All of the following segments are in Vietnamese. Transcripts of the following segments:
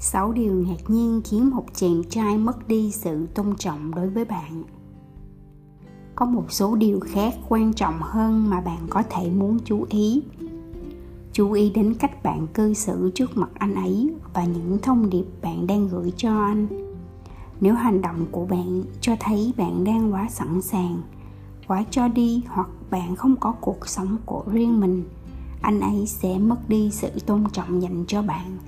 sáu điều ngạc nhiên khiến một chàng trai mất đi sự tôn trọng đối với bạn. Có một số điều khác quan trọng hơn mà bạn có thể muốn chú ý. Chú ý đến cách bạn cư xử trước mặt anh ấy và những thông điệp bạn đang gửi cho anh. Nếu hành động của bạn cho thấy bạn đang quá sẵn sàng, quá cho đi hoặc bạn không có cuộc sống của riêng mình, anh ấy sẽ mất đi sự tôn trọng dành cho bạn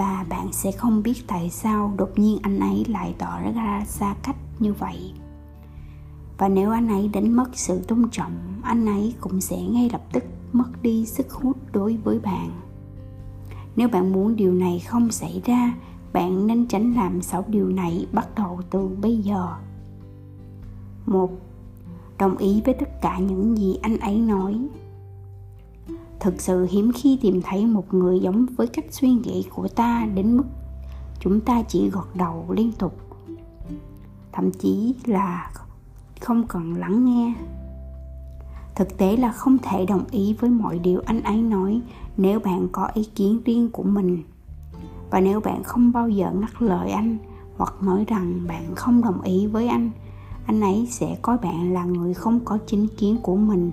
và bạn sẽ không biết tại sao đột nhiên anh ấy lại tỏ ra xa cách như vậy. Và nếu anh ấy đánh mất sự tôn trọng, anh ấy cũng sẽ ngay lập tức mất đi sức hút đối với bạn. Nếu bạn muốn điều này không xảy ra, bạn nên tránh làm sáu điều này bắt đầu từ bây giờ. Một, đồng ý với tất cả những gì anh ấy nói thực sự hiếm khi tìm thấy một người giống với cách suy nghĩ của ta đến mức chúng ta chỉ gật đầu liên tục. Thậm chí là không cần lắng nghe. Thực tế là không thể đồng ý với mọi điều anh ấy nói nếu bạn có ý kiến riêng của mình. Và nếu bạn không bao giờ ngắt lời anh hoặc nói rằng bạn không đồng ý với anh anh ấy sẽ coi bạn là người không có chính kiến của mình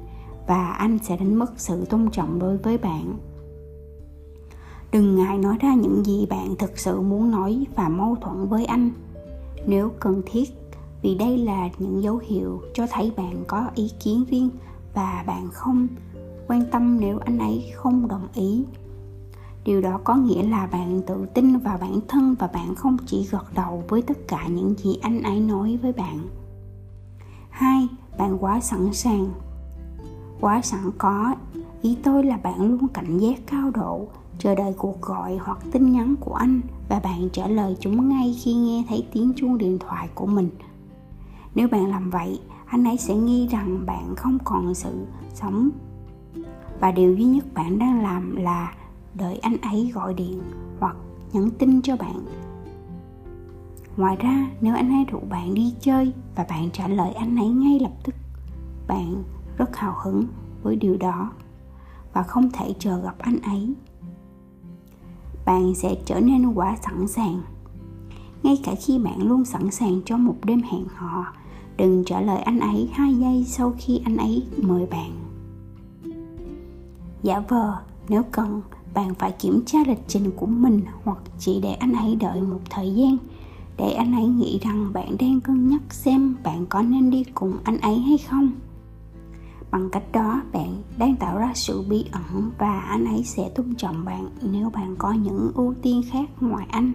và anh sẽ đánh mất sự tôn trọng đối với bạn. Đừng ngại nói ra những gì bạn thực sự muốn nói và mâu thuẫn với anh. Nếu cần thiết, vì đây là những dấu hiệu cho thấy bạn có ý kiến riêng và bạn không quan tâm nếu anh ấy không đồng ý. Điều đó có nghĩa là bạn tự tin vào bản thân và bạn không chỉ gật đầu với tất cả những gì anh ấy nói với bạn. Hai, bạn quá sẵn sàng quá sẵn có. Ý tôi là bạn luôn cảnh giác cao độ, chờ đợi cuộc gọi hoặc tin nhắn của anh và bạn trả lời chúng ngay khi nghe thấy tiếng chuông điện thoại của mình. Nếu bạn làm vậy, anh ấy sẽ nghi rằng bạn không còn sự sống. Và điều duy nhất bạn đang làm là đợi anh ấy gọi điện hoặc nhắn tin cho bạn. Ngoài ra, nếu anh ấy rủ bạn đi chơi và bạn trả lời anh ấy ngay lập tức, bạn rất hào hứng với điều đó và không thể chờ gặp anh ấy. Bạn sẽ trở nên quá sẵn sàng. Ngay cả khi bạn luôn sẵn sàng cho một đêm hẹn hò, đừng trả lời anh ấy hai giây sau khi anh ấy mời bạn. Giả vờ, nếu cần, bạn phải kiểm tra lịch trình của mình hoặc chỉ để anh ấy đợi một thời gian để anh ấy nghĩ rằng bạn đang cân nhắc xem bạn có nên đi cùng anh ấy hay không bằng cách đó, bạn đang tạo ra sự bí ẩn và anh ấy sẽ tôn trọng bạn nếu bạn có những ưu tiên khác ngoài anh.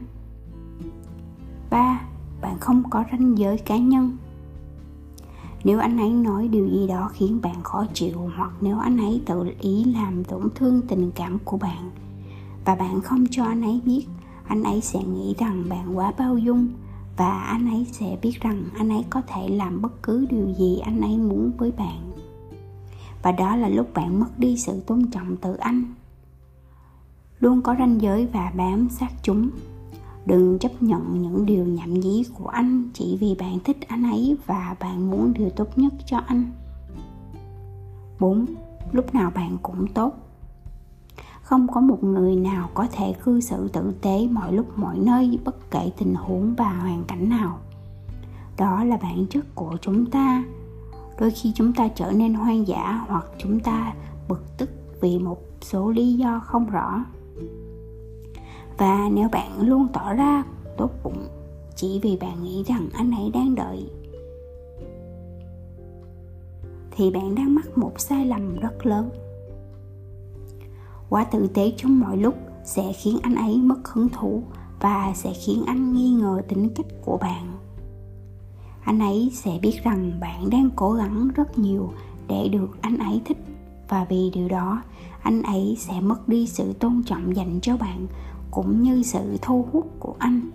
Ba, bạn không có ranh giới cá nhân. Nếu anh ấy nói điều gì đó khiến bạn khó chịu hoặc nếu anh ấy tự ý làm tổn thương tình cảm của bạn và bạn không cho anh ấy biết, anh ấy sẽ nghĩ rằng bạn quá bao dung và anh ấy sẽ biết rằng anh ấy có thể làm bất cứ điều gì anh ấy muốn với bạn và đó là lúc bạn mất đi sự tôn trọng từ anh. Luôn có ranh giới và bám sát chúng. Đừng chấp nhận những điều nhảm nhí của anh chỉ vì bạn thích anh ấy và bạn muốn điều tốt nhất cho anh. 4. Lúc nào bạn cũng tốt. Không có một người nào có thể cư xử tử tế mọi lúc mọi nơi bất kể tình huống và hoàn cảnh nào. Đó là bản chất của chúng ta. Đôi khi chúng ta trở nên hoang dã hoặc chúng ta bực tức vì một số lý do không rõ. Và nếu bạn luôn tỏ ra tốt bụng chỉ vì bạn nghĩ rằng anh ấy đang đợi, thì bạn đang mắc một sai lầm rất lớn. Quá tử tế trong mọi lúc sẽ khiến anh ấy mất hứng thú và sẽ khiến anh nghi ngờ tính cách của bạn anh ấy sẽ biết rằng bạn đang cố gắng rất nhiều để được anh ấy thích. Và vì điều đó, anh ấy sẽ mất đi sự tôn trọng dành cho bạn cũng như sự thu hút của anh.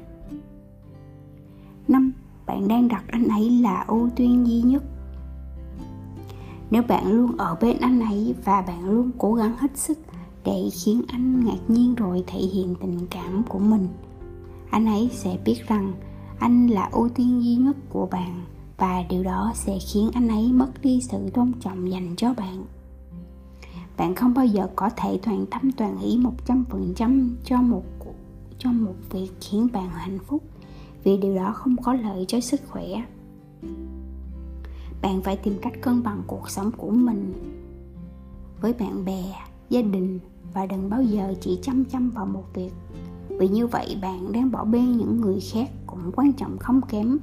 Năm, bạn đang đặt anh ấy là ưu tiên duy nhất. Nếu bạn luôn ở bên anh ấy và bạn luôn cố gắng hết sức để khiến anh ngạc nhiên rồi thể hiện tình cảm của mình, anh ấy sẽ biết rằng anh là ưu tiên duy nhất của bạn, và điều đó sẽ khiến anh ấy mất đi sự tôn trọng dành cho bạn. Bạn không bao giờ có thể toàn tâm toàn ý 100% cho một cho một việc khiến bạn hạnh phúc, vì điều đó không có lợi cho sức khỏe. Bạn phải tìm cách cân bằng cuộc sống của mình với bạn bè, gia đình, và đừng bao giờ chỉ chăm chăm vào một việc, vì như vậy bạn đang bỏ bê những người khác quan trọng không kém.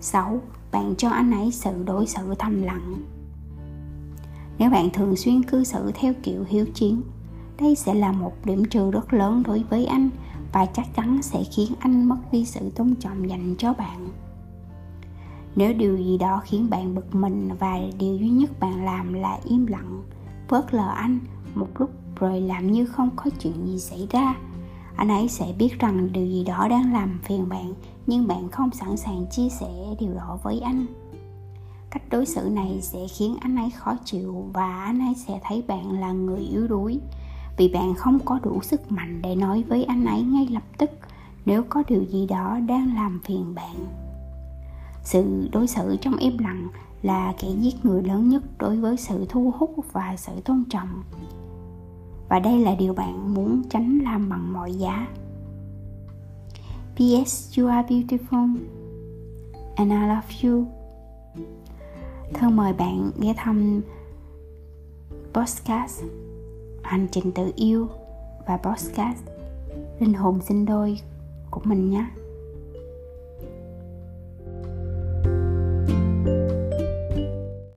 6. Bạn cho anh ấy sự đối xử thầm lặng. Nếu bạn thường xuyên cư xử theo kiểu hiếu chiến, đây sẽ là một điểm trừ rất lớn đối với anh và chắc chắn sẽ khiến anh mất đi sự tôn trọng dành cho bạn. Nếu điều gì đó khiến bạn bực mình và điều duy nhất bạn làm là im lặng vớt lờ anh một lúc rồi làm như không có chuyện gì xảy ra anh ấy sẽ biết rằng điều gì đó đang làm phiền bạn, nhưng bạn không sẵn sàng chia sẻ điều đó với anh. Cách đối xử này sẽ khiến anh ấy khó chịu và anh ấy sẽ thấy bạn là người yếu đuối. Vì bạn không có đủ sức mạnh để nói với anh ấy ngay lập tức, nếu có điều gì đó đang làm phiền bạn. Sự đối xử trong im lặng là kẻ giết người lớn nhất đối với sự thu hút và sự tôn trọng và đây là điều bạn muốn tránh làm bằng mọi giá P.S. You are beautiful, and I love you Thân mời bạn ghé thăm podcast hành trình tự yêu và podcast linh hồn sinh đôi của mình nhé